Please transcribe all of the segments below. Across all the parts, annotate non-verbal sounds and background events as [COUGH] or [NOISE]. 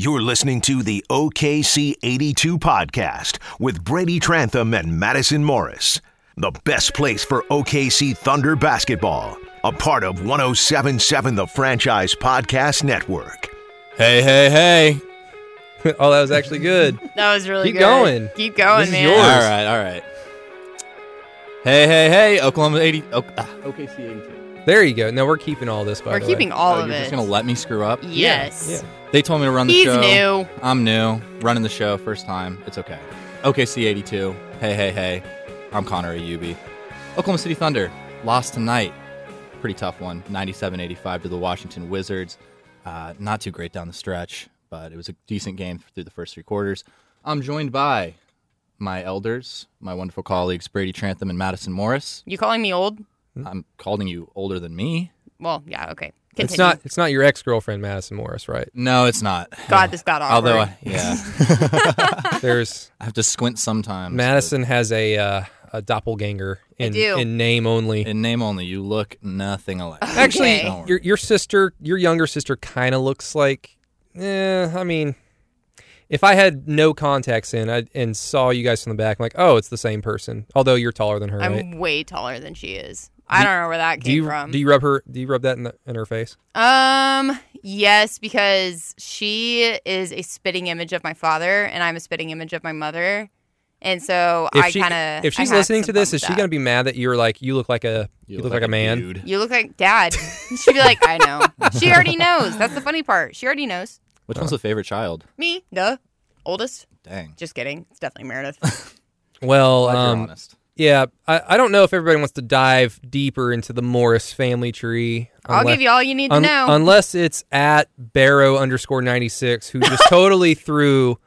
You're listening to the OKC 82 podcast with Brady Trantham and Madison Morris. The best place for OKC Thunder basketball. A part of 1077 The Franchise Podcast Network. Hey, hey, hey. [LAUGHS] oh, that was actually good. [LAUGHS] That was really good. Keep good. going. Keep going, This is man. yours. All right, all right. Hey, hey, hey. Oklahoma 80. O- ah, OKC 82. There you go. No, we're keeping all this. By We're the keeping way. all oh, of you're it. just going to let me screw up? yes. Yeah. They told me to run the He's show. new. I'm new. Running the show, first time. It's okay. OKC 82. Hey, hey, hey. I'm Connor Ayubi. Oklahoma City Thunder lost tonight. Pretty tough one. 97 85 to the Washington Wizards. Uh, not too great down the stretch, but it was a decent game through the first three quarters. I'm joined by my elders, my wonderful colleagues, Brady Trantham and Madison Morris. You calling me old? I'm calling you older than me. Well, yeah, okay. It's not. It's not your ex girlfriend, Madison Morris, right? No, it's not. God, this got awkward. Although, I- yeah, [LAUGHS] There's I have to squint sometimes. but Madison has a uh, a doppelganger in do. in name only. In name only, you look nothing alike. [LAUGHS] Actually, Okay. Don't your your sister, your younger sister, kind of looks like. Eh, I mean, if I had no contacts in I, and saw you guys from the back, I'm like, oh, it's the same person. Although you're taller than her, I'm right? way taller than she is. I don't know where that Do came you from. do you rub her? Do you rub that in, the, in her face? um, yes, because she is a spitting image of my father, and I'm a spitting image of my mother, and so If I kind of. if she's listening to this, is she gonna be mad that you're like you look like a you, look, like, a man? dude. You look like dad. [LAUGHS] She'd be like, I know. She already knows. That's the funny part. She already knows. Which one's the favorite child? Me, the oldest. Dang. Just kidding. It's definitely Meredith. [LAUGHS] Well, Glad um, honest. Yeah, I, I don't know if everybody wants to dive deeper into the Morris family tree. I'll give you all you need to know. Unless it's at Barrow underscore 96, who just [LAUGHS] totally threw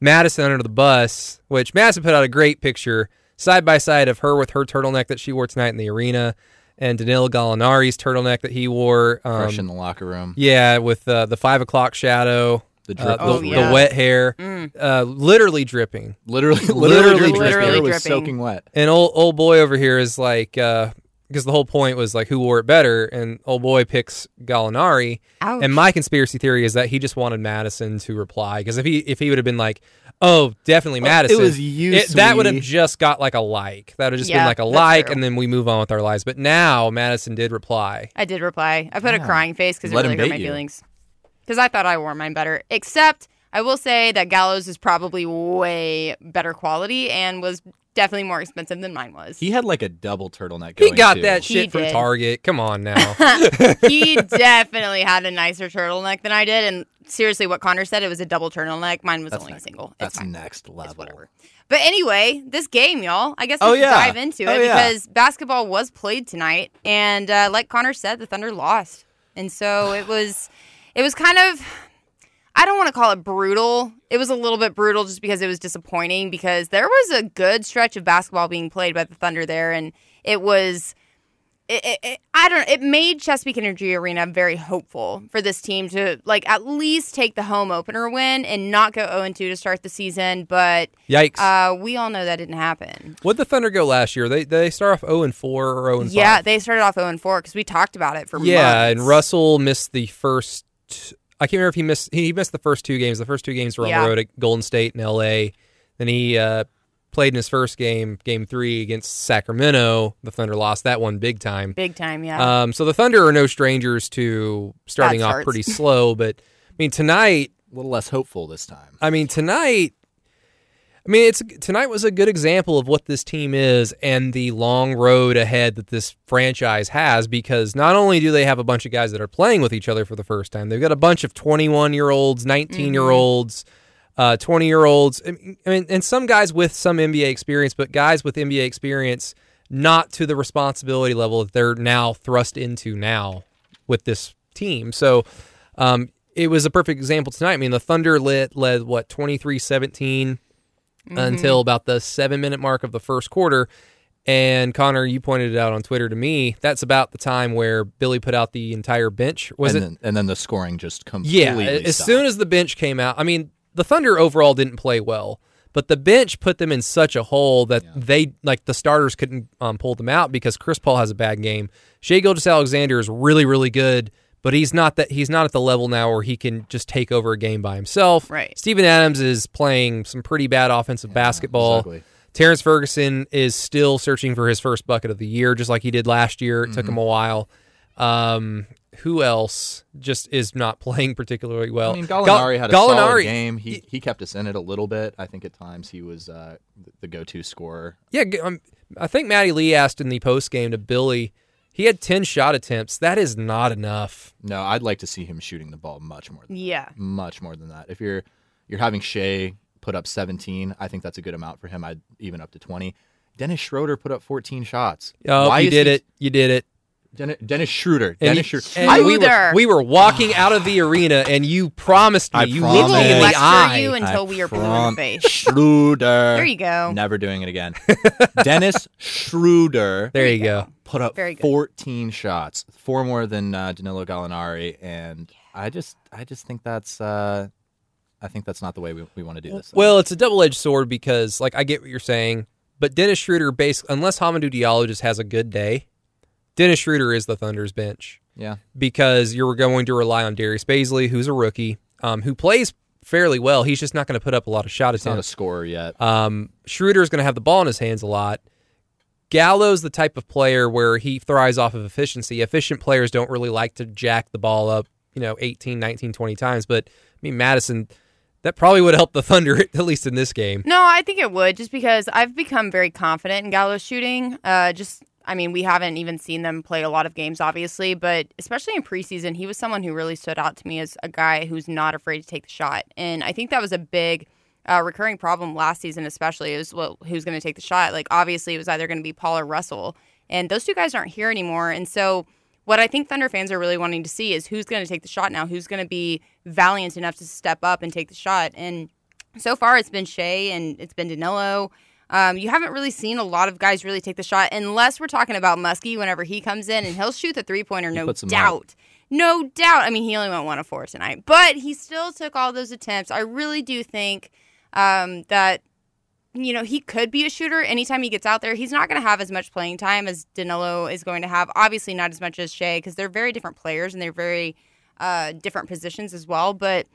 Madison under the bus, which Madison put out a great picture side by side of her with her turtleneck that she wore tonight in the arena and Danilo Gallinari's turtleneck that he wore. Um, Fresh in the locker room. yeah, with uh, the five o'clock shadow, The uh, the, Oh, the wet hair, Mm. uh, literally dripping. literally, Literally literally, dripping. dripping. It was soaking wet. And old old boy over here is like, because the whole point was like, who wore it better? And old boy picks Gallinari. Ouch. And my conspiracy theory is that he just wanted Madison to reply because if he if he would have been like, oh, definitely Madison, it was you, it- that would have just got like a like. That would have just been like a like, true. and then we move on with our lives. But now Madison did reply. I did reply. I put a crying face because it really hurt my you. feelings. Because I thought I wore mine better. Except I will say that Gallo's is probably way better quality and was definitely more expensive than mine was. He had like a double turtleneck. He got too. that He shit from did. Target. Come on now. [LAUGHS] he [LAUGHS] definitely had a nicer turtleneck than I did. And seriously, what Connor said, it was a double turtleneck. Mine was That's only a next- single. It's That's fine. next level. It's whatever. But anyway, this game, y'all, I guess we Oh, yeah. dive into it Oh, yeah. because basketball was played tonight, and uh, like Connor said, the Thunder lost, and so it was, it was kind of, I don't want to call it brutal. It was a little bit brutal just because it was disappointing because there was a good stretch of basketball being played by the Thunder there, and it was. It, it, it, I don't. It made Chesapeake Energy Arena very hopeful for this team to like at least take the home opener win and not go 0 2 to start the season. But Yikes! uh, we all know that didn't happen. What'd the Thunder go last year? They they start off zero and four or zero and Yeah, they started off 0 and 4 because we talked about it for Yeah, months. and Russell missed the first. I can't remember if he missed. He missed the first two games. The first two games were on Yeah. the road at Golden State and L.A. Then he uh, played in his first game, Game Three against Sacramento. The Thunder lost that one big time. big time. Yeah, Um, so the Thunder are no strangers to starting off pretty slow. But I mean, tonight. A little less hopeful this time. I mean, tonight. I mean, it's tonight was a good example of what this team is and the long road ahead that this franchise has. Because not only do they have a bunch of guys that are playing with each other for the first time, they've got a bunch of twenty-one year olds, nineteen year olds, uh, twenty year olds. I mean, and some guys with some NBA experience, but guys with NBA experience not to the responsibility level that they're now thrust into now with this team. So. Um, it was a perfect example tonight. I mean, the Thunder led, led what 23-17 until about the seven minute mark of the first quarter. And Connor, you pointed it out on Twitter to me. That's about the time where Billy put out the entire bench. Was and it? Then, and then the scoring just completely. Yeah. As stopped. soon as the bench came out, I mean, the Thunder overall didn't play well, but the bench put them in such a hole that they like the starters couldn't um, pull them out because Chris Paul has a bad game. Shai Gilgeous Alexander is really, really good, but he's not that he's not at the level now where he can just take over a game by himself. Right. Steven Adams is playing some pretty bad offensive basketball. exactly. Terrence Ferguson is still searching for his first bucket of the year, just like he did last year. It took Mm-hmm. him a while. Um, who else just is not [LAUGHS] playing particularly well? I mean, Gal- Gallinari had a solid game. He he kept us in it a little bit. I think at times he was uh, the go-to scorer. Yeah, g- um, I think Maddie Lee asked in the post game to Billy. He had ten shot attempts. That is not enough. No, I'd like to see him shooting the ball much more. Than Yeah. much more than that. If you're you're having Shai put up 17, I think that's a good amount for him. I'd even up to 20. Dennis Schroeder put up 14 shots. Oh, Why you did he- it. You did it. Dennis, Dennis Schroeder. Dennis you- Schroeder. and we were we were walking out of the arena, and you promised me. I you promised. looked We me will in the lecture eye. you until we are blue in the face. Schroeder. There you go. Never doing it again. [LAUGHS] Dennis Schroeder there you go. put up Very good. 14 shots, four more than uh, Danilo Gallinari, and I just I just think that's uh, I think that's not the way we, we want to do this. Well, it's a double edged sword because, like, I get what you're saying, but Dennis Schroeder, basically, unless Hamidou Diallo just has a good day, Dennis Schroeder is the Thunder's bench yeah, because you're going to rely on Darius Bazley, who's a rookie, um, who plays fairly well. He's just not going to put up a lot of shot he's not a scorer yet. Um, Schroeder is going to have the ball in his hands a lot. Gallo's the type of player where he thrives off of efficiency. Efficient players don't really like to jack the ball up, you know, 18, 19, 20 times. But, I mean, Madison, that probably would help the [LAUGHS] Thunder, at least in this game. No, I think it would, just because I've become very confident in Gallo's shooting. Uh, just, I mean, we haven't even seen them play a lot of games, obviously, but especially in preseason, he was someone who really stood out to me as a guy who's not afraid to take the shot, and I think that was a big. Uh, recurring problem last season, especially, is well, who's going to take the shot? Like, obviously, it was either going to be Paul or Russell, and those two guys aren't here anymore. And so, what I think Thunder fans are really wanting to see is who's going to take the shot now, who's going to be valiant enough to step up and take the shot. And so far, it's been Shai and it's been Danilo. Um, you haven't really seen a lot of guys really take the shot, unless we're talking about Muskie whenever he comes in and he'll shoot the three pointer, no doubt. No doubt. I mean, he only went one of four tonight, but he still took all those attempts. I really do think um, that you know, he could be a shooter anytime he gets out there. He's not going to have as much playing time as Danilo is going to have. Obviously, not as much as Shai because they're very different players and they're very uh, different positions as well. But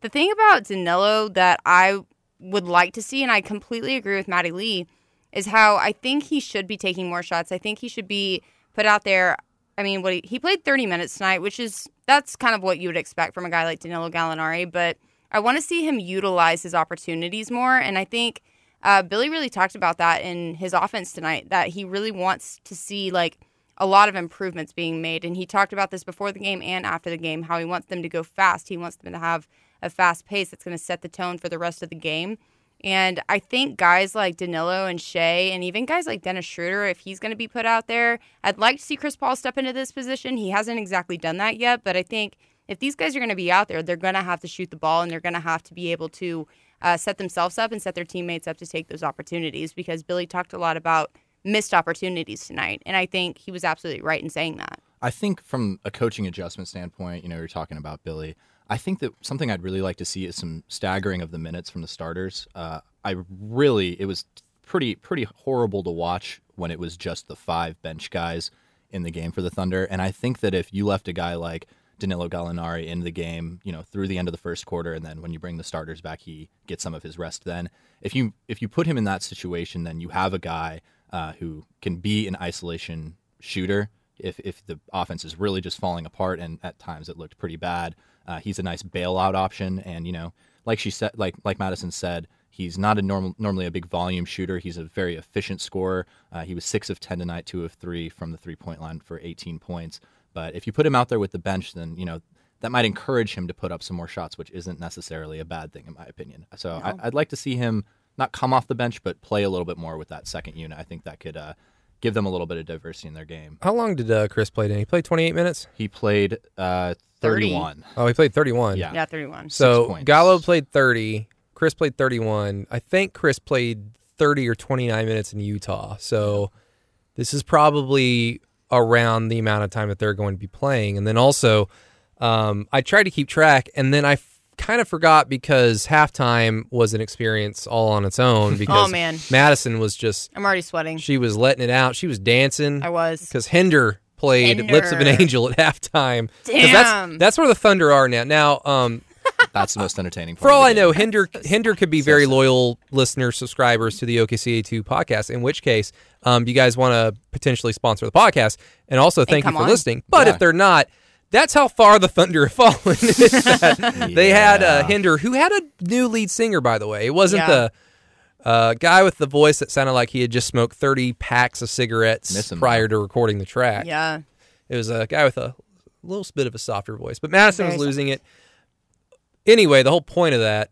the thing about Danilo that I would like to see, and I completely agree with Maddie Lee, is how I think he should be taking more shots. I think he should be put out there. I mean, what he, he played 30 minutes tonight, which is that's kind of what you would expect from a guy like Danilo Gallinari. But I want to see him utilize his opportunities more, and I think uh, Billy really talked about that in his offense tonight. That he really wants to see like a lot of improvements being made, and he talked about this before the game and after the game. How he wants them to go fast. He wants them to have a fast pace that's going to set the tone for the rest of the game. And I think guys like Danilo and Shai, and even guys like Dennis Schroeder, if he's going to be put out there, I'd like to see Chris Paul step into this position. He hasn't exactly done that yet, but I think if these guys are going to be out there, they're going to have to shoot the ball and they're going to have to be able to uh, set themselves up and set their teammates up to take those opportunities because Billy talked a lot about missed opportunities tonight. And I think he was absolutely right in saying that. I think from a coaching adjustment standpoint, you know, you're talking about Billy. I think that something I'd really like to see is some staggering of the minutes from the starters. Uh, I really, it was pretty pretty horrible to watch when it was just the five bench guys in the game for the Thunder. And I think that if you left a guy like Danilo Gallinari in the game, you know, through the end of the first quarter, and then when you bring the starters back, he gets some of his rest. Then, if you if you put him in that situation, then you have a guy uh, who can be an isolation shooter. If if the offense is really just falling apart, and at times it looked pretty bad, uh, he's a nice bailout option. And you know, like she said, like like Madison said, he's not a normal normally a big volume shooter. He's a very efficient scorer. Uh, he was six of ten tonight, two of three from the three point line for 18 points. But if you put him out there with the bench, then you know that might encourage him to put up some more shots, which isn't necessarily a bad thing in my opinion. So I, I'd like to see him not come off the bench, but play a little bit more with that second unit. I think that could uh, give them a little bit of diversity in their game. How long did uh, Chris play? Did he play 28 minutes? He played uh, 30. 31. Oh, he played 31. Yeah. Yeah, 31. So points. Gallo played 30. Chris played 31. I think Chris played 30 or 29 minutes in Utah. So this is probably around the amount of time that they're going to be playing. And then also, um, I tried to keep track, and then I f- kind of forgot because halftime was an experience all on its own. [LAUGHS] Because oh man. Madison was just I'm already sweating. she was letting it out. She was dancing. I was. because Hinder played "Lips of an Angel" at halftime. Damn. that's that's where the Thunder are now. Now, um, [LAUGHS] That's the most entertaining. for all I know. Hinder Hinder could be very loyal listeners, subscribers to the OKC 82 podcast. In which case, um, you guys want to potentially sponsor the podcast, and also thank you for on. listening. But Yeah. if they're not, that's how far the Thunder have [LAUGHS] fallen. is [LAUGHS] that They had uh, Hinder, who had a new lead singer, by the way. It wasn't Yeah. the uh, guy with the voice that sounded like he had just smoked 30 packs of cigarettes Miss him, prior to recording the track. Yeah. It was a guy with a little bit of a softer voice, but Madison Very was losing it. Anyway, the whole point of that,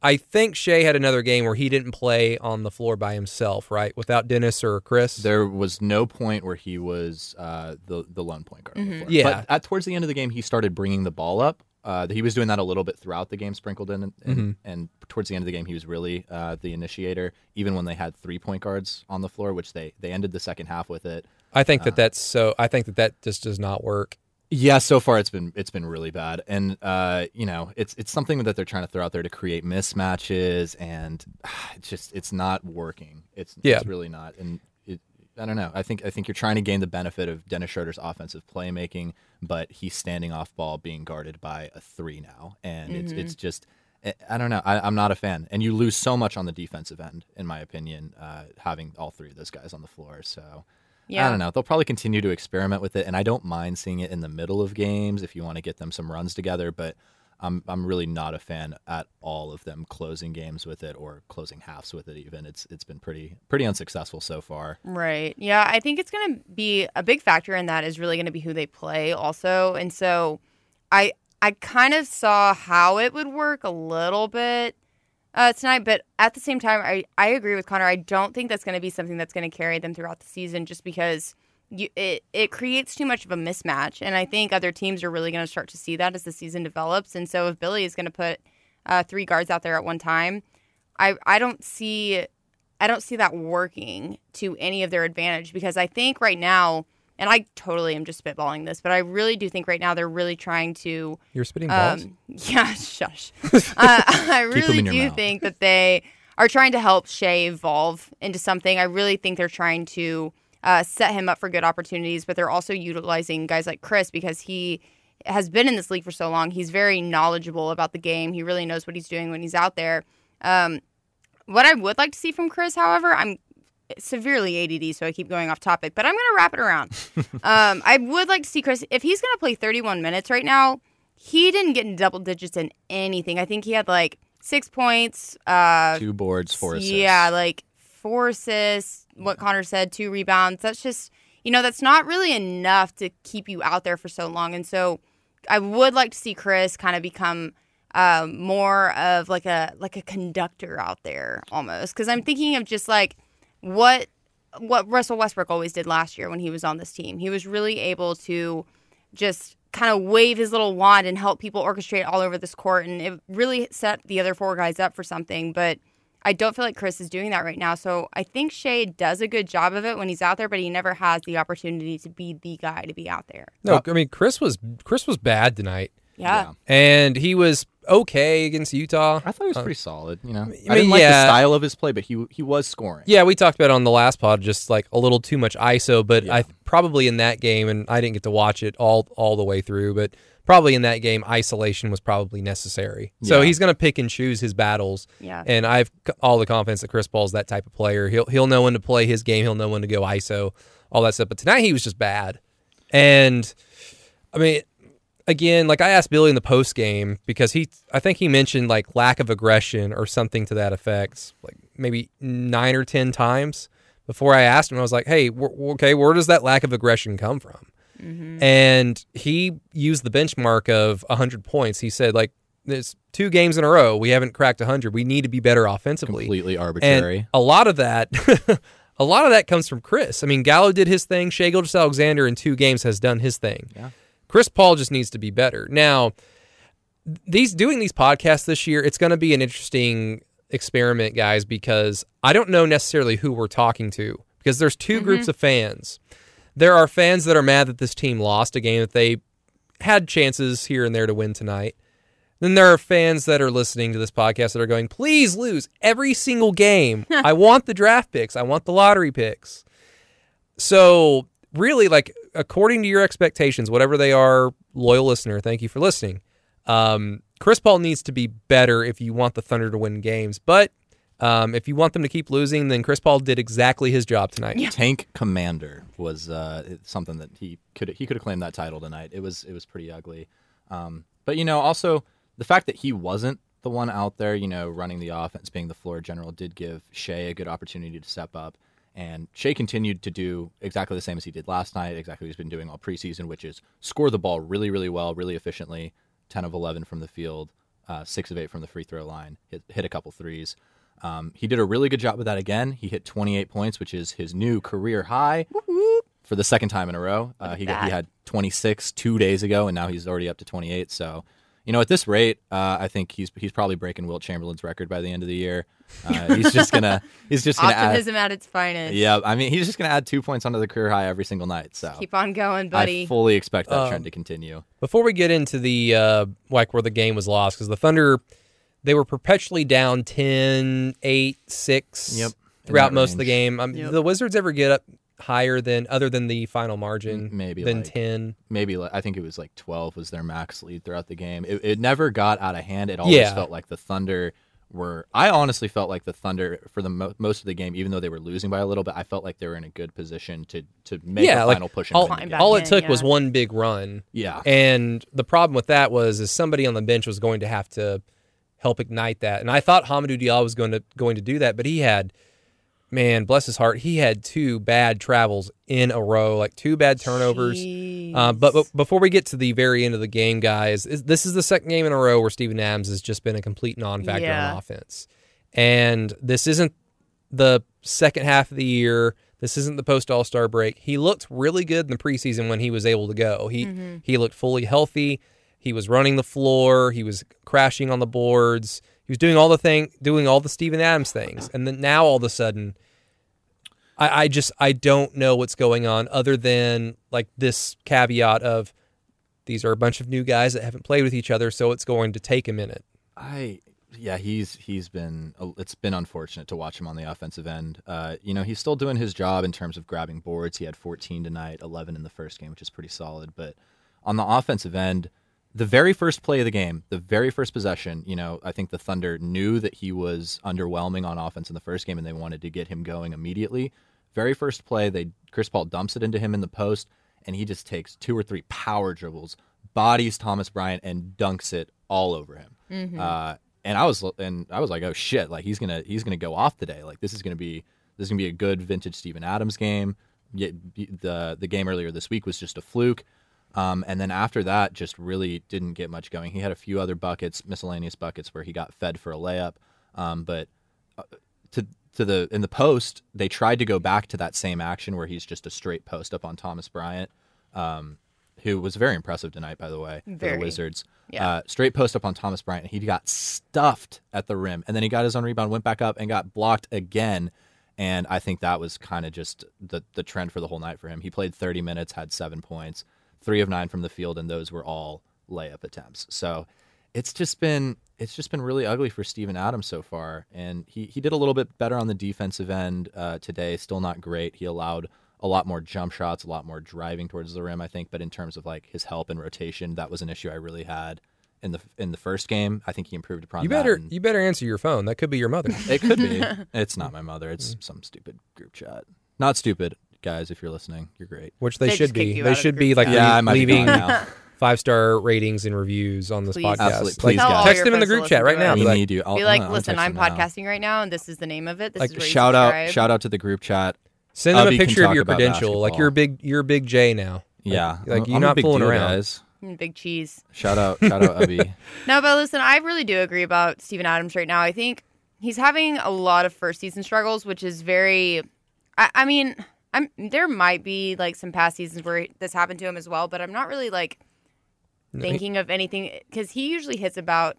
I think Shai had another game where he didn't play on the floor by himself, right? Without Dennis or Chris. There was no point where he was uh, the the lone point guard. Mm-hmm. Before. Yeah. but at towards the end of the game, he started bringing the ball up. Uh, he was doing that a little bit throughout the game, sprinkled in, and, Mm-hmm. and towards the end of the game, he was really uh, the initiator. Even when they had three point guards on the floor, which they they ended the second half with it. I think Uh. that that's so. I think that that just does not work. Yeah, so far it's been it's been really bad, and uh, you know it's it's something that they're trying to throw out there to create mismatches, and [SIGHS] it's just it's not working. It's, Yeah. it's really not, and I don't know. I think I think you're trying to gain the benefit of Dennis Schroeder's offensive playmaking, but he's standing off ball, being guarded by a three now, and it's it's just. I- I don't know. I, I'm not a fan, and you lose so much on the defensive end, in my opinion, uh, having all three of those guys on the floor. So yeah. I don't know. They'll probably continue to experiment with it, and I don't mind seeing it in the middle of games if you want to get them some runs together. But I'm I'm really not a fan at all of them closing games with it or closing halves with it. Even it's it's been pretty pretty unsuccessful so far. Right. Yeah, I think it's going to be a big factor in that is really going to be who they play also. And so I I kind of saw how it would work a little bit uh, tonight, but at the same time I I agree with Connor. I don't think that's going to be something that's going to carry them throughout the season just because you, it it creates too much of a mismatch and I think other teams are really going to start to see that as the season develops. And so if Billy is going to put uh, three guards out there at one time, I I don't see I don't see that working to any of their advantage because I think right now, and I totally am just spitballing this, but I really do think right now they're really trying to, You're spitting balls. um, [LAUGHS] yeah, shush. [LAUGHS] uh, [LAUGHS] I really do mouth. think that they are trying to help Shai evolve into something. I really think they're trying to uh, set him up for good opportunities, but they're also utilizing guys like Chris because he has been in this league for so long. He's very knowledgeable about the game. He really knows what he's doing when he's out there. Um, what I would like to see from Chris, however, I'm severely ADD, so I keep going off topic, but I'm going to wrap it around. [LAUGHS] um, I would like to see Chris, if he's going to play 31 minutes right now, he didn't get in double digits in anything. I think he had like six points. Uh, Two boards, four assists. yeah, like four assists, what Connor said, two rebounds. That's just, you know, that's not really enough to keep you out there for so long. And so I would like to see Chris kind of become um, more of like a like a conductor out there almost because I'm thinking of just like what what Russell Westbrook always did last year when he was on this team. He was really able to just kind of wave his little wand and help people orchestrate all over this court and it really set the other four guys up for something but I don't feel like Chris is doing that right now. So I think Shai does a good job of it when he's out there, but he never has the opportunity to be the guy to be out there. no, uh, I mean Chris was Chris was bad tonight, Yeah. and he was okay against Utah. I thought he was uh, pretty solid. You know, I, mean, didn't like yeah. the style of his play, but he he was scoring. Yeah, we talked about it on the last pod, just like a little too much ISO. But I probably in that game, and I didn't get to watch it all all the way through, but probably in that game, isolation was probably necessary. So he's going to pick and choose his battles. Yeah. And I've all the confidence that Chris Paul's that type of player. He'll he'll know when to play his game. He'll know when to go ISO, all that stuff. But tonight he was just bad, and I mean. Again, like I asked Billy in the post game because he, I think he mentioned like lack of aggression or something to that effect, like maybe nine or ten times before I asked him. I was like, "Hey, wh- okay, where does that lack of aggression come from?" Mm-hmm. And he used the benchmark of 100 points. He said, like, there's two games in a row. We haven't cracked 100. We need to be better offensively. completely And arbitrary. a lot of that, [LAUGHS] a lot of that comes from Chris. I mean, Gallo did his thing. Shai Gilgeous Alexander in two games has done his thing. Yeah. Chris Paul just needs to be better. Now, these doing these podcasts this year, it's going to be an interesting experiment, guys, because I don't know necessarily who we're talking to because there's 2 mm-hmm. groups of fans. There are fans that are mad that this team lost a game that they had chances here and there to win tonight. Then there are fans that are listening to this podcast that are going, please lose every single game. [LAUGHS] I want the draft picks. I want the lottery picks. So really, like, according to your expectations, whatever they are, loyal listener, thank you for listening. Um, Chris Paul needs to be better if you want the Thunder to win games. But um, if you want them to keep losing, then Chris Paul did exactly his job tonight. Tank Commander was uh, something that he could he could have claimed that title tonight. It was it was pretty ugly. Um, but you know, also the fact that he wasn't the one out there, you know, running the offense, being the floor general, did give Shai a good opportunity to step up. And Shai continued to do exactly the same as he did last night, exactly what he's been doing all preseason, which is score the ball really, really well, really efficiently. 10 of 11 from the field, uh, 6 of 8 from the free throw line, hit, hit a couple threes. Um, he did a really good job with that again. He hit 28 points, which is his new career high for the second time in a row. Uh, he, got, he had 26 two days ago, and now he's already up to 28. So, you know, at this rate, uh, I think he's he's probably breaking Wilt Chamberlain's record by the end of the year. Uh, [LAUGHS] he's just gonna he's just gonna add. Optimism at its finest. Yeah, I mean, he's just gonna add two points onto the career high every single night. So Keep on going, buddy. I fully expect that Um, trend to continue. Before we get into the uh, like where the game was lost, because the Thunder they were perpetually down 10, 8, 6 Yep, throughout that most of the game. Um, Yep. The Wizards ever get up higher than other than the final margin maybe than like- 10. maybe like, I think it was like 12 was their max lead throughout the game. It, it never got out of hand. It always Yeah. felt like the Thunder were. I honestly felt like the Thunder for the mo- most of the game, even though they were losing by a little bit, I felt like they were in a good position to to make yeah, a like final push. And all, win the Climb game. back all in, it took was one big run. yeah, And the problem with that was is somebody on the bench was going to have to help ignite that. And I thought Hamidou Diallo was going to going to do that, but he had man, bless his heart, he had two bad travels in a row, like two bad turnovers. Uh, but, but before we get to the very end of the game, guys, is- this is the second game in a row where Steven Adams has just been a complete non-factor Yeah. on offense. And this isn't the second half of the year. This isn't the post All Star break. He looked really good in the preseason when he was able to go. He he looked fully healthy. He was running the floor. He was crashing on the boards. He was doing all the thing, doing all the Steven Adams things. And then now all of a sudden, I, I just I don't know what's going on other than like this caveat of these are a bunch of new guys that haven't played with each other, so it's going to take a minute. I yeah he's he's been it's been unfortunate to watch him on the offensive end. Uh, you know he's still doing his job in terms of grabbing boards. He had 14 tonight, 11 in the first game, which is pretty solid. But on the offensive end, the very first play of the game, the very first possession, you know, I think the Thunder knew that he was underwhelming on offense in the first game, and they wanted to get him going immediately. Very first play, they Chris Paul dumps it into him in the post, and he just takes two or three power dribbles, bodies Thomas Bryant, and dunks it all over him. Uh, and I was and I was like, oh shit, like he's gonna he's gonna go off today. Like this is gonna be this is gonna be a good vintage Steven Adams game. Yet the the game earlier this week was just a fluke. Um, and then after that, just really didn't get much going. He had a few other buckets, miscellaneous buckets, where he got fed for a layup. Um, but uh, to to the in the post, they tried to go back to that same action where he's just a straight post up on Thomas Bryant, um, who was very impressive tonight, by the way, for Very. the Wizards. Yeah. Uh, straight post up on Thomas Bryant. He got stuffed at the rim, and then he got his own rebound, went back up, and got blocked again. And I think that was kind of just the the trend for the whole night for him. He played 30 minutes, had seven points, three of nine from the field, and those were all layup attempts. So it's just been it's just been really ugly for Steven Adams so far. And he, he did a little bit better on the defensive end uh, today. Still not great. He allowed a lot more jump shots, a lot more driving towards the rim, I think. But in terms of like his help and rotation, that was an issue I really had in the in the first game. I think he improved upon You that. better and you better answer your phone. That could be your mother. it could be. [LAUGHS] it's not my mother. It's some stupid group chat. Not stupid, guys. If you're listening, you're great. Which they, They should be. They should be like. Yeah, I lea- might leaving gone now. [LAUGHS] five star ratings and reviews on this Please. podcast. Absolutely. Like, Please, guys. text them in the group chat right now. to Be We like, need you. I'll, Be like, listen, I'm him now. podcasting right now, and this is the name of it. This Like, is Shout out, shout out to the group chat. send them a Ubby can picture of your about credential. Like basketball. you're a big you're a big J now. Yeah, like, I'm- you're I'm not fooling deal, around. guys. Big cheese. Shout out, shout out, Ubby. [LAUGHS] No, but listen, I really do agree about Steven Adams right now. I think he's having a lot of first season struggles, which is very. I, I mean, I'm there might be like some past seasons where this happened to him as well, but I'm not really like thinking of anything because he usually hits about,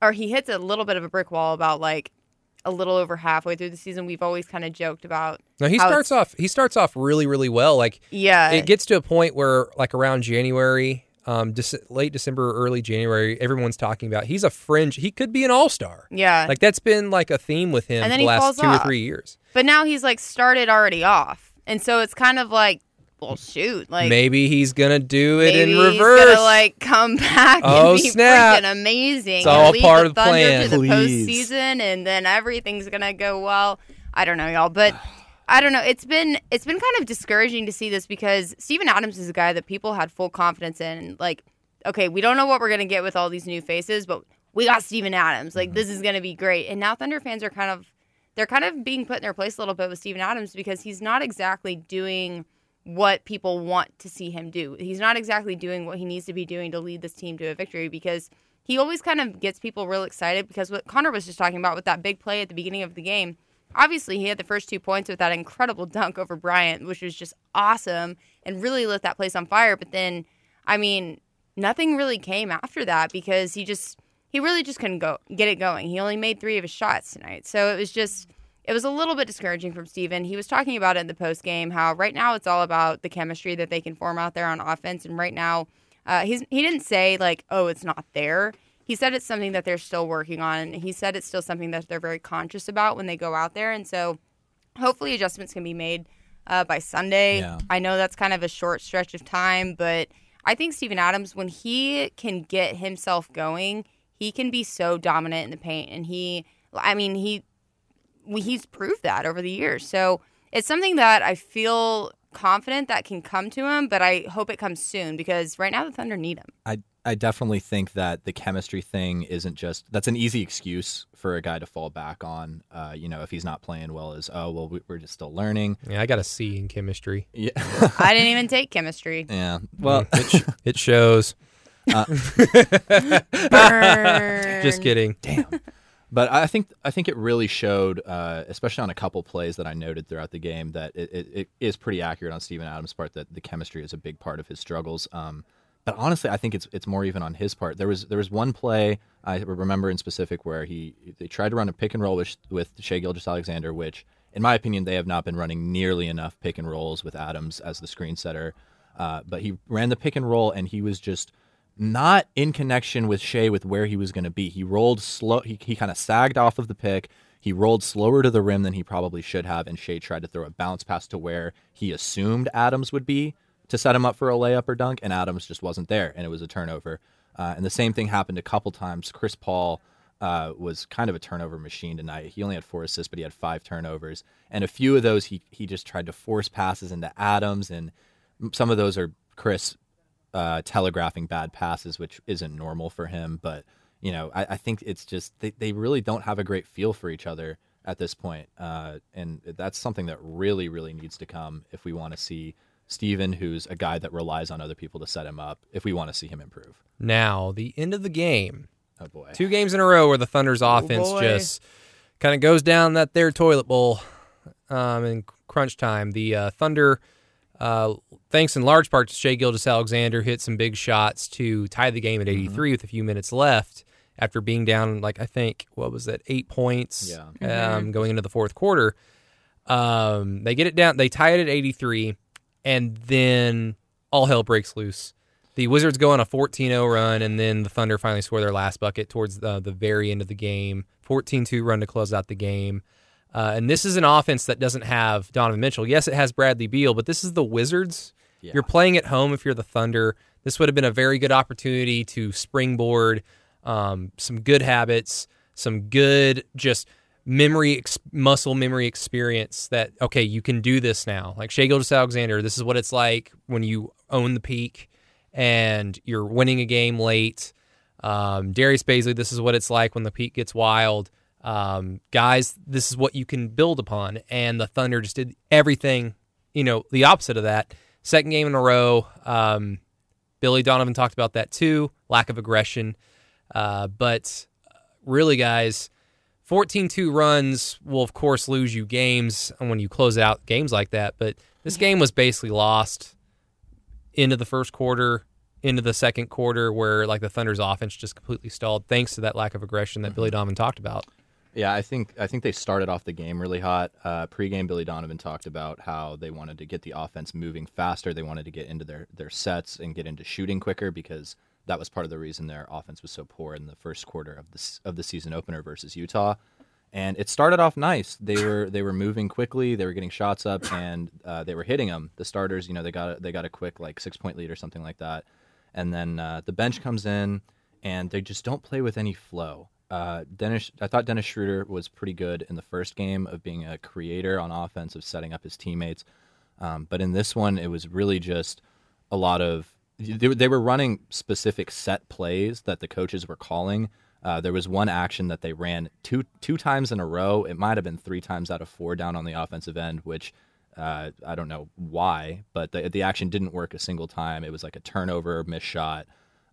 or he hits a little bit of a brick wall about like a little over halfway through the season. We've always kind of joked about. No, he starts it's- off he starts off really really well. Like Yeah, it gets to a point where like around January, um, Dece- late December, early January, everyone's talking about he's a fringe. He could be an all star. yeah. Like that's been like a theme with him And for then the he last two off. or three years. But now he's like started already off. And so it's kind of like well, shoot, like maybe he's gonna do it maybe in he's reverse. gonna like come [LAUGHS] back Oh, and be snap. freaking amazing. It's all and lead part the of the Thunder plan. to the Please. postseason, and then everything's gonna go well. I don't know, y'all, but I don't know. It's been it's been kind of discouraging to see this because Steven Adams is a guy that people had full confidence in. Like, okay, we don't know what we're gonna get with all these new faces, but we got Steven Adams. Like, mm-hmm. this is gonna be great. And now Thunder fans are kind of they're kind of being put in their place a little bit with Steven Adams because he's not exactly doing what people want to see him do. He's not exactly doing what he needs to be doing to lead this team to a victory because he always kind of gets people real excited because what Connor was just talking about with that big play at the beginning of the game. Obviously, he had the first two points with that incredible dunk over Bryant, which was just awesome and really lit that place on fire. But then, I mean, nothing really came after that because he just he really just couldn't go get it going. He only made three of his shots tonight, so it was just it was a little bit discouraging from Steven. He was talking about it in the post game how right now it's all about the chemistry that they can form out there on offense, and right now uh, he's he didn't say like oh it's not there. He said it's something that they're still working on. And he said it's still something that they're very conscious about when they go out there, and so hopefully adjustments can be made uh, by Sunday. Yeah. I know that's kind of a short stretch of time, but I think Steven Adams, when he can get himself going, he can be so dominant in the paint. And he, I mean, he he's proved that over the years. So it's something that I feel confident that can come to him, but I hope it comes soon because right now the Thunder need him. I I definitely think that the chemistry thing isn't just that's an easy excuse for a guy to fall back on. Uh, you know, if he's not playing well, is oh well, we, we're just still learning. yeah, I got a C in chemistry. Yeah, I didn't even take chemistry. [LAUGHS] yeah. Well, it, sh- it shows. [LAUGHS] Burn. Just kidding. Damn. But I think I think it really showed, uh, especially on a couple plays that I noted throughout the game, that it, it, it is pretty accurate on Steven Adams' part that the chemistry is a big part of his struggles. Um, but honestly, I think it's it's more even on his part. There was there was one play I remember in specific where he they tried to run a pick and roll with with Shai Gilgeous Alexander, which in my opinion they have not been running nearly enough pick and rolls with Adams as the screen setter. Uh, but he ran the pick and roll and he was just not in connection with Shai with where he was going to be. He rolled slow. He, he kind of sagged off of the pick. He rolled slower to the rim than he probably should have, and Shai tried to throw a bounce pass to where he assumed Adams would be to set him up for a layup or dunk, and Adams just wasn't there, and it was a turnover. Uh, and the same thing happened a couple times. Chris Paul uh, was kind of a turnover machine tonight. He only had four assists, but he had five turnovers, and a few of those he he just tried to force passes into Adams, and some of those are Chris uh, telegraphing bad passes, which isn't normal for him. But you know, I, I think it's just they, they really don't have a great feel for each other at this point, uh, and that's something that really really needs to come if we want to see Steven, who's a guy that relies on other people to set him up, if we want to see him improve. Now, the end of the game. Oh boy, Two games in a row where the Thunder's offense boy. just kind of goes down that their toilet bowl um, in crunch time. The uh, Thunder, uh, thanks in large part to Shai Gilgeous Alexander, hit some big shots to tie the game at 83 with a few minutes left after being down, like, I think, what was that, eight points Yeah. um, going into the fourth quarter. Um, they get it down, they tie it at 83, and then all hell breaks loose. The Wizards go on a 14 0 run, and then the Thunder finally score their last bucket towards the, the very end of the game. 14 2 run to close out the game. Uh, and this is an offense that doesn't have Donovan Mitchell. Yes, it has Bradley Beal, but this is the Wizards. Yeah. You're playing at home if you're the Thunder. This would have been a very good opportunity to springboard um, some good habits, some good just memory, ex- muscle memory experience that, okay, you can do this now. Like Shai Gilgeous Alexander, this is what it's like when you own the peak and you're winning a game late. Um, Darius Bazley, this is what it's like when the peak gets wild. Um, guys, this is what you can build upon. And the Thunder just did everything, you know, the opposite of that. Second game in a row. Um, Billy Donovan talked about that too lack of aggression. Uh, but really, guys, 14 2 runs will, of course, lose you games when you close out games like that. But this game was basically lost into the first quarter, into the second quarter, where like the Thunder's offense just completely stalled thanks to that lack of aggression that Billy Donovan talked about. Yeah, I think I think they started off the game really hot. Uh, pre-game, Billy Donovan talked about how they wanted to get the offense moving faster. They wanted to get into their their sets and get into shooting quicker because that was part of the reason their offense was so poor in the first quarter of this of the season opener versus Utah. and it started off nice. They were they were moving quickly. They were getting shots up, and uh, they were hitting them. The starters, you know, they got a, they got a quick like six point lead or something like that, and then uh, the bench comes in, and they just don't play with any flow. Uh, Dennis, I thought Dennis Schroeder was pretty good in the first game of being a creator on offense, of setting up his teammates. Um, but in this one, it was really just a lot of they, they were running specific set plays that the coaches were calling. Uh, there was one action that they ran two two times in a row. It might have been three times out of four down on the offensive end, which uh, I don't know why, but the the action didn't work a single time. It was like a turnover, missed shot,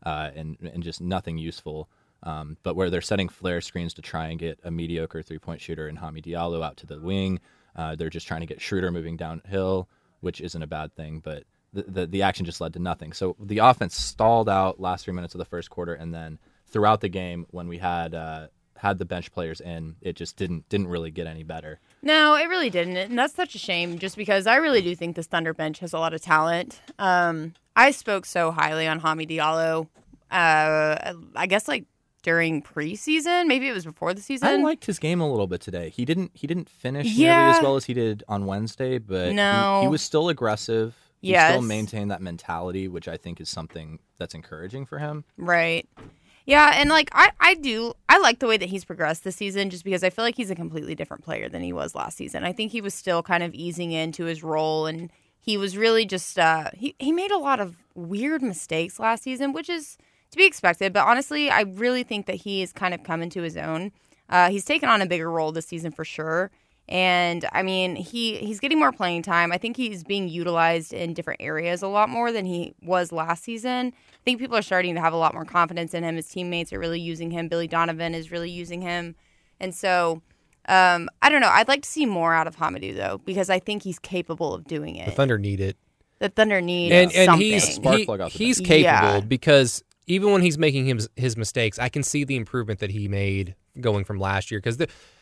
uh, and and just nothing useful. Um, but where they're setting flare screens to try and get a mediocre three point shooter and Hami Diallo out to the wing, uh, they're just trying to get Schroeder moving downhill, which isn't a bad thing, but the, the, the action just led to nothing. So the offense stalled out last three minutes of the first quarter, and then throughout the game when we had uh, had the bench players in, it just didn't didn't really get any better. No, it really didn't, and that's such a shame. Just because I really do think this Thunder bench has a lot of talent. Um, I spoke so highly on Hami Diallo. Uh, I guess like during preseason, maybe it was before the season. I liked his game a little bit today. He didn't he didn't finish Yeah. nearly as well as he did on Wednesday, but he- he, was still aggressive. He Yes. still maintained that mentality, which I think is something that's encouraging for him. Right. Yeah, and like I, I do I like the way that he's progressed this season just because I feel like he's a completely different player than he was last season. I think he was still kind of easing into his role and he was really just uh he, he made a lot of weird mistakes last season, which is to be expected, but honestly, I really think that he is kind of come into his own. Uh, he's taken on a bigger role this season for sure. And I mean, he he's getting more playing time. I think he's being utilized in different areas a lot more than he was last season. I think people are starting to have a lot more confidence in him. His teammates are really using him. Billy Donovan is really using him. And so, um, I don't know. I'd like to see more out of Hamidou though, because I think he's capable of doing it. The Thunder need it. The Thunder need and and something. he's Spark he- off the he's capable Yeah. because even when he's making his his mistakes, I can see the improvement that he made going from last year because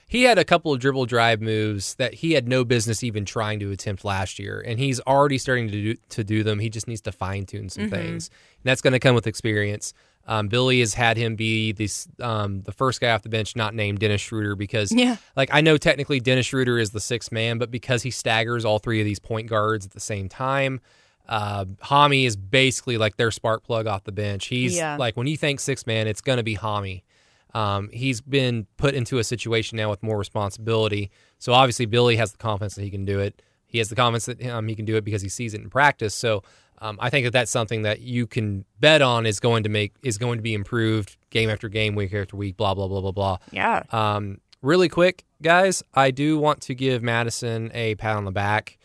he had a couple of dribble drive moves that he had no business even trying to attempt last year, and he's already starting to do to do them. He just needs to fine tune some Mm-hmm. things, and that's going to come with experience. Um, Billy has had him be this um, the first guy off the bench, not named Dennis Schroeder, because Yeah. like I know technically Dennis Schroeder is the sixth man, but because he staggers all three of these point guards at the same time, uh, Hami is basically like their spark plug off the bench. He's Yeah. like when you think six man, it's going to be Hami. Um, he's been put into a situation now with more responsibility. So obviously Billy has the confidence that he can do it. He has the confidence that um, he can do it because he sees it in practice. So um, I think that that's something that you can bet on is going to make is going to be improved game after game, week after week. Blah blah blah blah blah. yeah. Um, really quick, guys, I do want to give Madison a pat on the back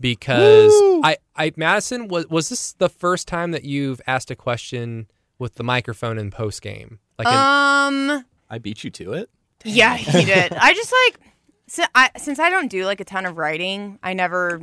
because I, I Madison was was this the first time that you've asked a question with the microphone in post game? Like, in, Um. I beat you to it. Yeah, he did. [LAUGHS] I just like since I, since I don't do like a ton of writing, I never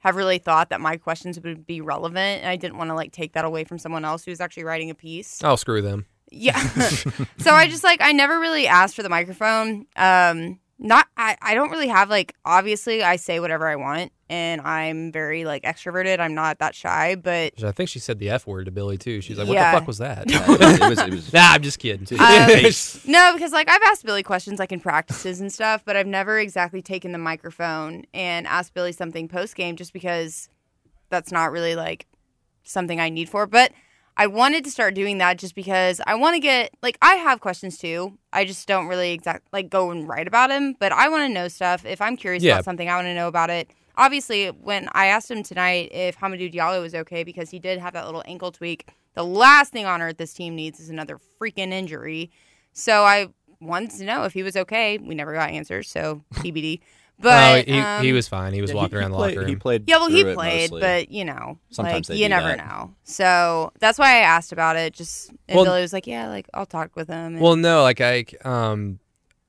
have really thought that my questions would be relevant, and I didn't want to like take that away from someone else who's actually writing a piece. oh, screw them. Yeah. [LAUGHS] so I just like I never really asked for the microphone. Um not I, I don't really have like obviously I say whatever I want and I'm very like extroverted. I'm not that shy, but I think she said the f word to Billy too. She's like, "What Yeah. the fuck was that?" [LAUGHS] It was, it was, it was [LAUGHS] nah, I'm just kidding. Um, [LAUGHS] no, because like I've asked Billy questions like in practices and stuff, but I've never exactly taken the microphone and asked Billy something post game just because that's not really like something I need for. But I wanted to start doing that just because I want to get like I have questions too. I just don't really exact like go and write about them, but I want to know stuff. If I'm curious Yeah. about something, I want to know about it. Obviously, when I asked him tonight if Hamidou Diallo was okay because he did have that little ankle tweak, the last thing on earth this team needs is another freaking injury. So I wanted to know if he was okay. We never got answers, so [LAUGHS] TBD. But no, he, um, he was fine. He was Yeah, walking he, around he the played, locker room. He played. yeah, well, he played, but you know, Sometimes like they you never that. know. So that's why I asked about it. Just and Well- Billy was like, "Yeah, like I'll talk with him." And, Well, no, like I, um,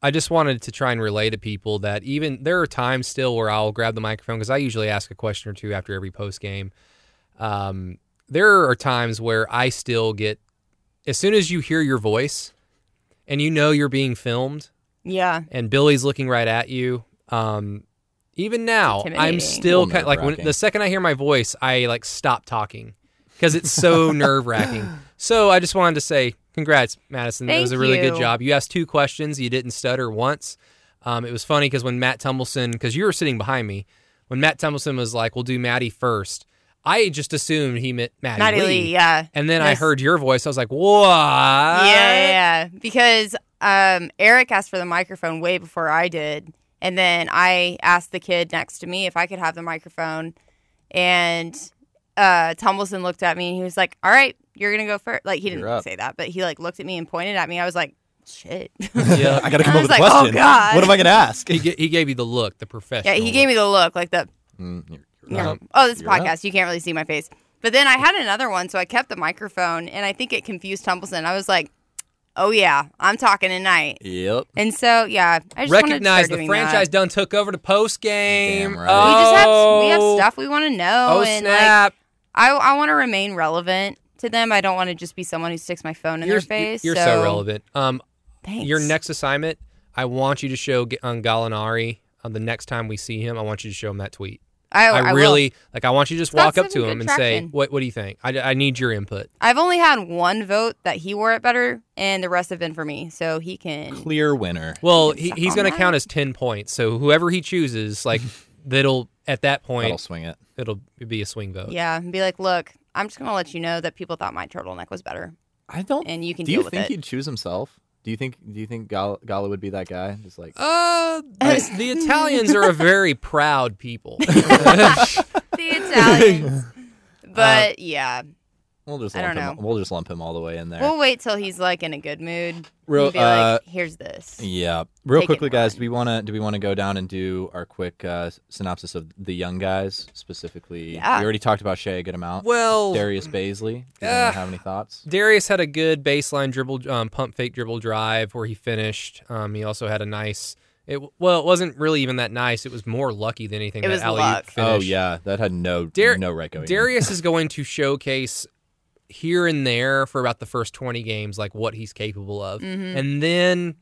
I just wanted to try and relay to people that even there are times still where I'll grab the microphone because I usually ask a question or two after every post game. Um, there are times where I still get, as soon as you hear your voice, and you know you're being filmed, yeah, and Billy's looking right at you. Um, even now, I'm still Little kind like when the second I hear my voice, I like stop talking because it's so [LAUGHS] nerve wracking. So I just wanted to say, congrats, Madison. Thank That was a Thank really good job. You asked two questions. You didn't stutter once. Um, it was funny because when Matt Tumbleson, because you were sitting behind me, when Matt Tumbleson was like, "We'll do Maddie first, I just assumed he meant Maddie, Maddie Lee. Lee, yeah. And then I heard your voice. I was like, "What?" Yeah, yeah, yeah. Because um, Eric asked for the microphone way before I did, and then I asked the kid next to me if I could have the microphone, and uh, Tumbleson looked at me and he was like, "All right, you're gonna go first. Like he You're didn't up. say that, but he like looked at me and pointed at me. I was like, "Shit." Yeah. I got to [LAUGHS] come I up was with a like, oh, question. God. What am I going [LAUGHS] to ask? he, ga- he gave you the look, the professional. yeah, he gave me the look, like the Mm, you're- you you're know, up. oh, this is a You're up. podcast. You can't really see my face. But then I had another one, so I kept the microphone, and I think it confused Tumbleson. I was like, "Oh yeah, I'm talking tonight." Yep. And so yeah, I just wanted to Recognize start the doing franchise That. done took over the post game. Damn right. We just have we have Oh. stuff we want to know, Oh and like snap! I I want to remain relevant to them. I don't want to just be someone who sticks my phone in you're, their face. You're so, relevant. Um, Thanks. your next assignment, I want you to show on Gallinari on the next time we see him. I want you to show him that tweet. I, I, I will. really like. I want you to just It's walk up to him good and say, "What? What do you think? I, I need your input." I've only had one vote that he wore it better, and the rest have been for me. So he can. Clear winner. Well, he, he's going to count as ten points. So whoever he chooses, like [LAUGHS] that'll at that point, That'll point, swing it. it'll be a swing vote. Yeah, and be like, look, I'm just gonna let you know that people thought my turtleneck was better, I don't. and you can do deal you with think it. he'd choose himself? Do you think? Do you think Gallo, Gallo would be that guy? Just like Uh, the, the Italians are a very proud people. [LAUGHS] [LAUGHS] the Italians. [LAUGHS] But yeah, we'll just I lump don't him. know. We'll just lump him all the way in there. we'll wait till he's like in a good mood. Real- and be uh, like, here's this. Yeah, real Take quickly, and guys. run. Do we want to do we want to go down and do our quick uh, synopsis of the young guys specifically? Yeah. We already talked about Shai a good amount. well, Darius Bazley. Do you Uh, have any thoughts? Darius had a good baseline dribble, um, pump fake dribble drive where he finished. Um, he also had a nice. It well, it wasn't really even that nice. It was more lucky than anything. It that was alley-oop luck. Finish. Oh yeah, that had no Dar- no right going. Darius is going to showcase here and there for about the first 20 games like what he's capable of. Mm-hmm. And then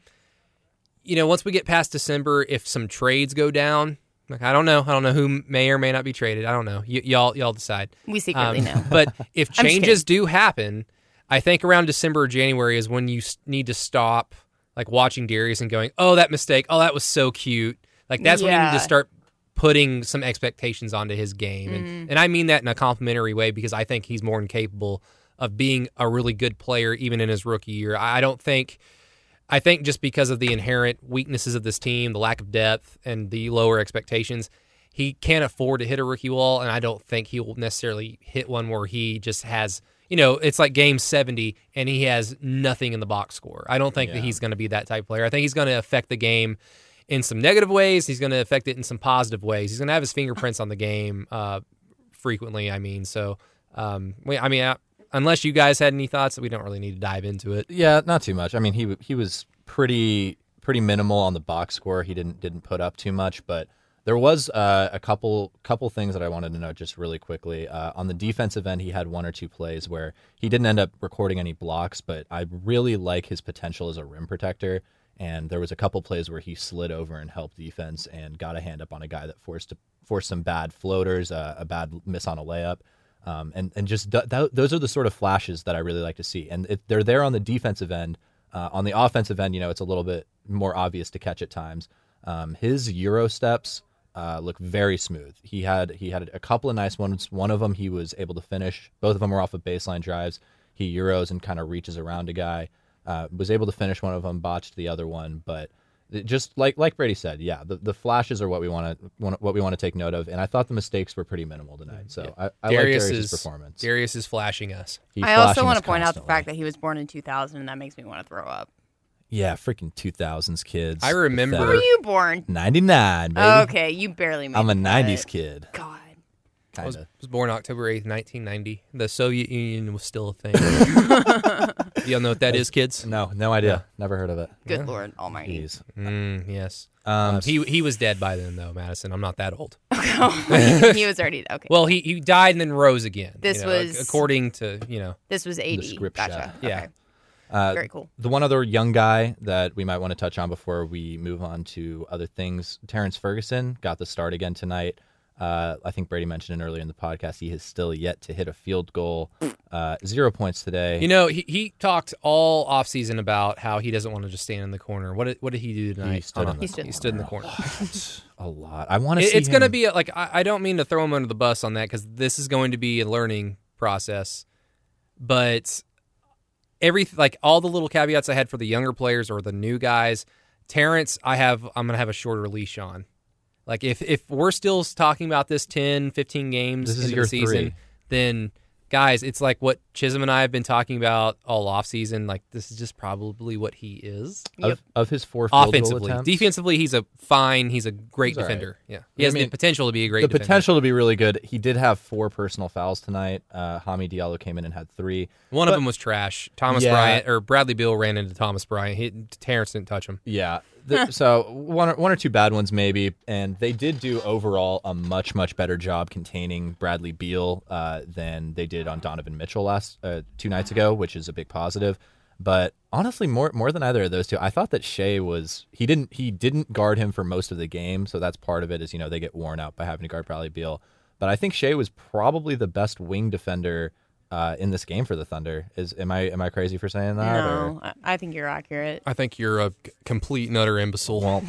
you know, once we get past December if some trades go down, like I don't know, I don't know who may or may not be traded. I don't know. Y- y'all y'all decide. we secretly Um, know. But if [LAUGHS] changes do happen, I think around December or January is when you s- need to stop like watching Darius and going, "Oh, that mistake. Oh, that was so cute." Like that's when you need to start putting some expectations onto his game. Mm. And and I mean that in a complimentary way because I think he's more than capable of being a really good player even in his rookie year. I don't think I think just because of the inherent weaknesses of this team, the lack of depth, and the lower expectations, he can't afford to hit a rookie wall. And I don't think he will necessarily hit one where he just has, you know, it's like game 70 and he has nothing in the box score. I don't think that he's going to be that type of player. I think he's going to affect the game in some negative ways. He's going to affect it in some positive ways. He's going to have his fingerprints on the game uh, frequently. I mean, so, um, I mean, I, unless you guys had any thoughts, we don't really need to dive into it. Yeah, not too much. I mean, he he was pretty pretty minimal on the box score. He didn't didn't put up too much, but there was uh, a couple couple things that I wanted to note just really quickly. Uh, on the defensive end, he had one or two plays where he didn't end up recording any blocks, but I really like his potential as a rim protector. And there was a couple plays where he slid over and helped defense and got a hand up on a guy that forced forced some bad floaters, uh, a bad miss on a layup. Um, and and just th- th- those are the sort of flashes that I really like to see, and if they're there on the defensive end. Uh, on the offensive end, you know, it's a little bit more obvious to catch at times. Um, his euro steps uh, look very smooth. He had he had a couple of nice ones. One of them he was able to finish. Both of them were off of baseline drives. He euros and kind of reaches around a guy. Uh, was able to finish one of them, botched the other one, but it just like like Brady said, yeah, the, the flashes are what we want to what we want to take note of, and I thought the mistakes were pretty minimal tonight. So I, I like Darius Darius's is performance. Darius is flashing us. He's I also want us to point out the fact that he was born in 2000, and that makes me want to throw up. yeah, freaking two thousands kids. I remember- Where were you born? ninety nine, baby. Okay, you barely made. I'm a the '90s cut. kid, God. I was, was born October 8th, 1990. The Soviet Union was still a thing. [LAUGHS] [LAUGHS] Y'all know what that is, kids? No, no idea. Never heard of it. Good Lord Almighty. Jeez. Mm, yes. Um, he he was dead by then, though, Madison. I'm not that old. [LAUGHS] he was already okay. Well, he, he died and then rose again. you This know, was- according to, you know, this was 80. script gotcha. Yeah. Okay. uh, Very cool. The one other young guy that we might want to touch on before we move on to other things, Terrence Ferguson got the start again tonight. Uh, I think Brady mentioned it earlier in the podcast. He has still yet to hit a field goal. Uh, zero points today. You know, he, he talked all offseason about how he doesn't want to just stand in the corner. What did, what did he do tonight? He stood in the he stood in the corner. a lot. I want to It- see. it's going to be a, like I, I don't mean to throw him under the bus on that because this is going to be a learning process, but every like all the little caveats I had for the younger players or the new guys, Terrence, I have I'm going to have a shorter leash on. Like if if we're still talking about this 10, 15 games This is your the season, three. then guys, it's like what Chisholm and I have been talking about all off season. Like this is just probably what he is. of, of his four field Offensively, defensively, he's a fine. He's a great He's all right. defender. Yeah, he I has mean, the potential to be a great. the defender. potential to be really good. He did have four personal fouls tonight. Uh, Hami Diallo came in and had three. One But- of them was trash. Thomas Yeah. Bryant or Bradley Beal ran into Thomas Bryant. He, Terrence didn't touch him. Yeah. The, so one or, one or two bad ones maybe, and they did do overall a much much better job containing Bradley Beal uh, than they did on Donovan Mitchell last uh, two nights ago, which is a big positive. But honestly, more more than either of those two, I thought that Shai was he didn't he didn't guard him for most of the game, so that's part of it. Is you know they get worn out by having to guard Bradley Beal, but I think Shai was probably the best wing defender. Uh, in this game for the Thunder, is am I am I crazy for saying that? No, I- I think you're accurate. I think you're a complete and utter imbecile. Well,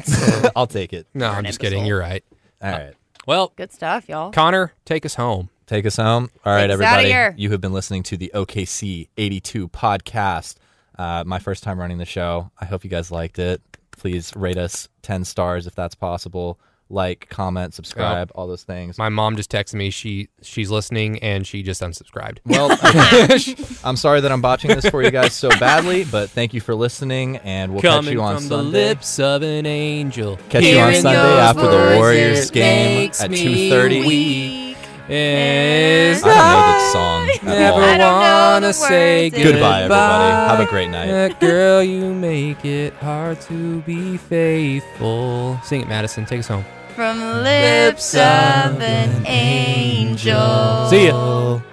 [LAUGHS] I'll take it. no, you're I'm an just kidding. You're right. All right. Well, Good stuff, y'all. Connor, take us home. Take us home. All right, Take everybody. here. You have been listening to the OKC 82 podcast. Uh, my first time running the show. I hope you guys liked it. Please rate us 10 stars if that's possible. Like, comment, subscribe, all those things. My mom just texted me. She she's listening and she just unsubscribed. well, [LAUGHS] [LAUGHS] I'm sorry that I'm botching this for you guys so badly, but thank you for listening, and we'll catch Coming you on from the Sunday. lips of an angel. Catch you on Hearing Sunday those after the words, Warriors it game makes at me 2:30. Weak. Is I don't know this song at Never all. I don't know wanna the say words. Goodbye, everybody. Have a great night. Uh, girl, you make it hard to be faithful. Sing it, Madison. Take us home. From lips of an angel. See ya.